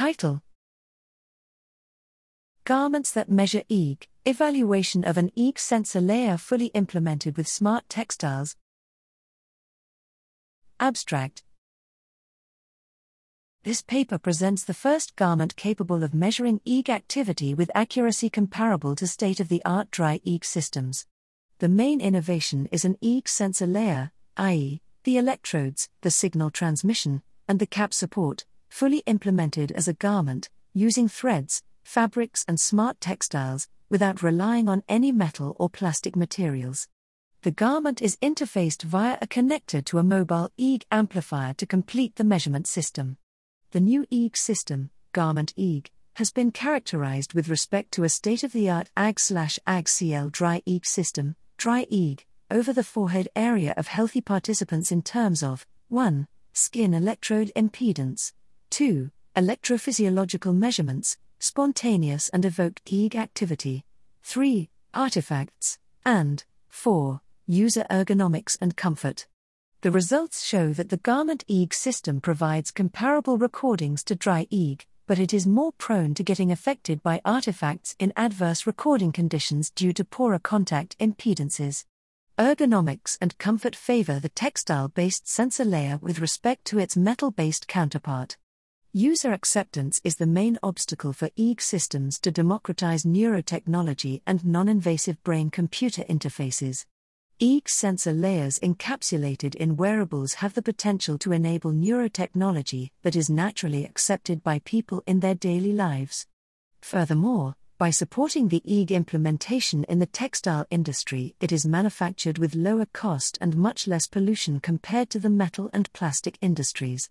Title Garments that measure EEG Evaluation of an EEG sensor layer fully implemented with smart textiles. Abstract This paper presents the first garment capable of measuring EEG activity with accuracy comparable to state of the art dry EEG systems. The main innovation is an EEG sensor layer, i.e., the electrodes, the signal transmission, and the cap support, fully implemented as a garment, using threads, fabrics, and smart textiles, without relying on any metal or plastic materials. The garment is interfaced via a connector to a mobile EEG amplifier to complete the measurement system. The new EEG system, Garment EEG, has been characterized with respect to a state of the art AG/AGCL dry EEG system, dry EEG, over the forehead area of healthy participants in terms of 1. Skin electrode impedance, 2. Electrophysiological measurements, spontaneous and evoked EEG activity, 3. Artifacts, and 4. User ergonomics and comfort. The results show that the Garment EEG system provides comparable recordings to dry EEG, but it is more prone to getting affected by artifacts in adverse recording conditions due to poorer contact impedances. Ergonomics and comfort favor the textile based sensor layer with respect to its metal based counterpart. User acceptance is the main obstacle for EEG systems to democratize neurotechnology and non invasive brain computer interfaces. EEG sensor layers encapsulated in wearables have the potential to enable neurotechnology that is naturally accepted by people in their daily lives. Furthermore, by supporting the EEG implementation in the textile industry, it is manufactured with lower cost and much less pollution compared to the metal and plastic industries.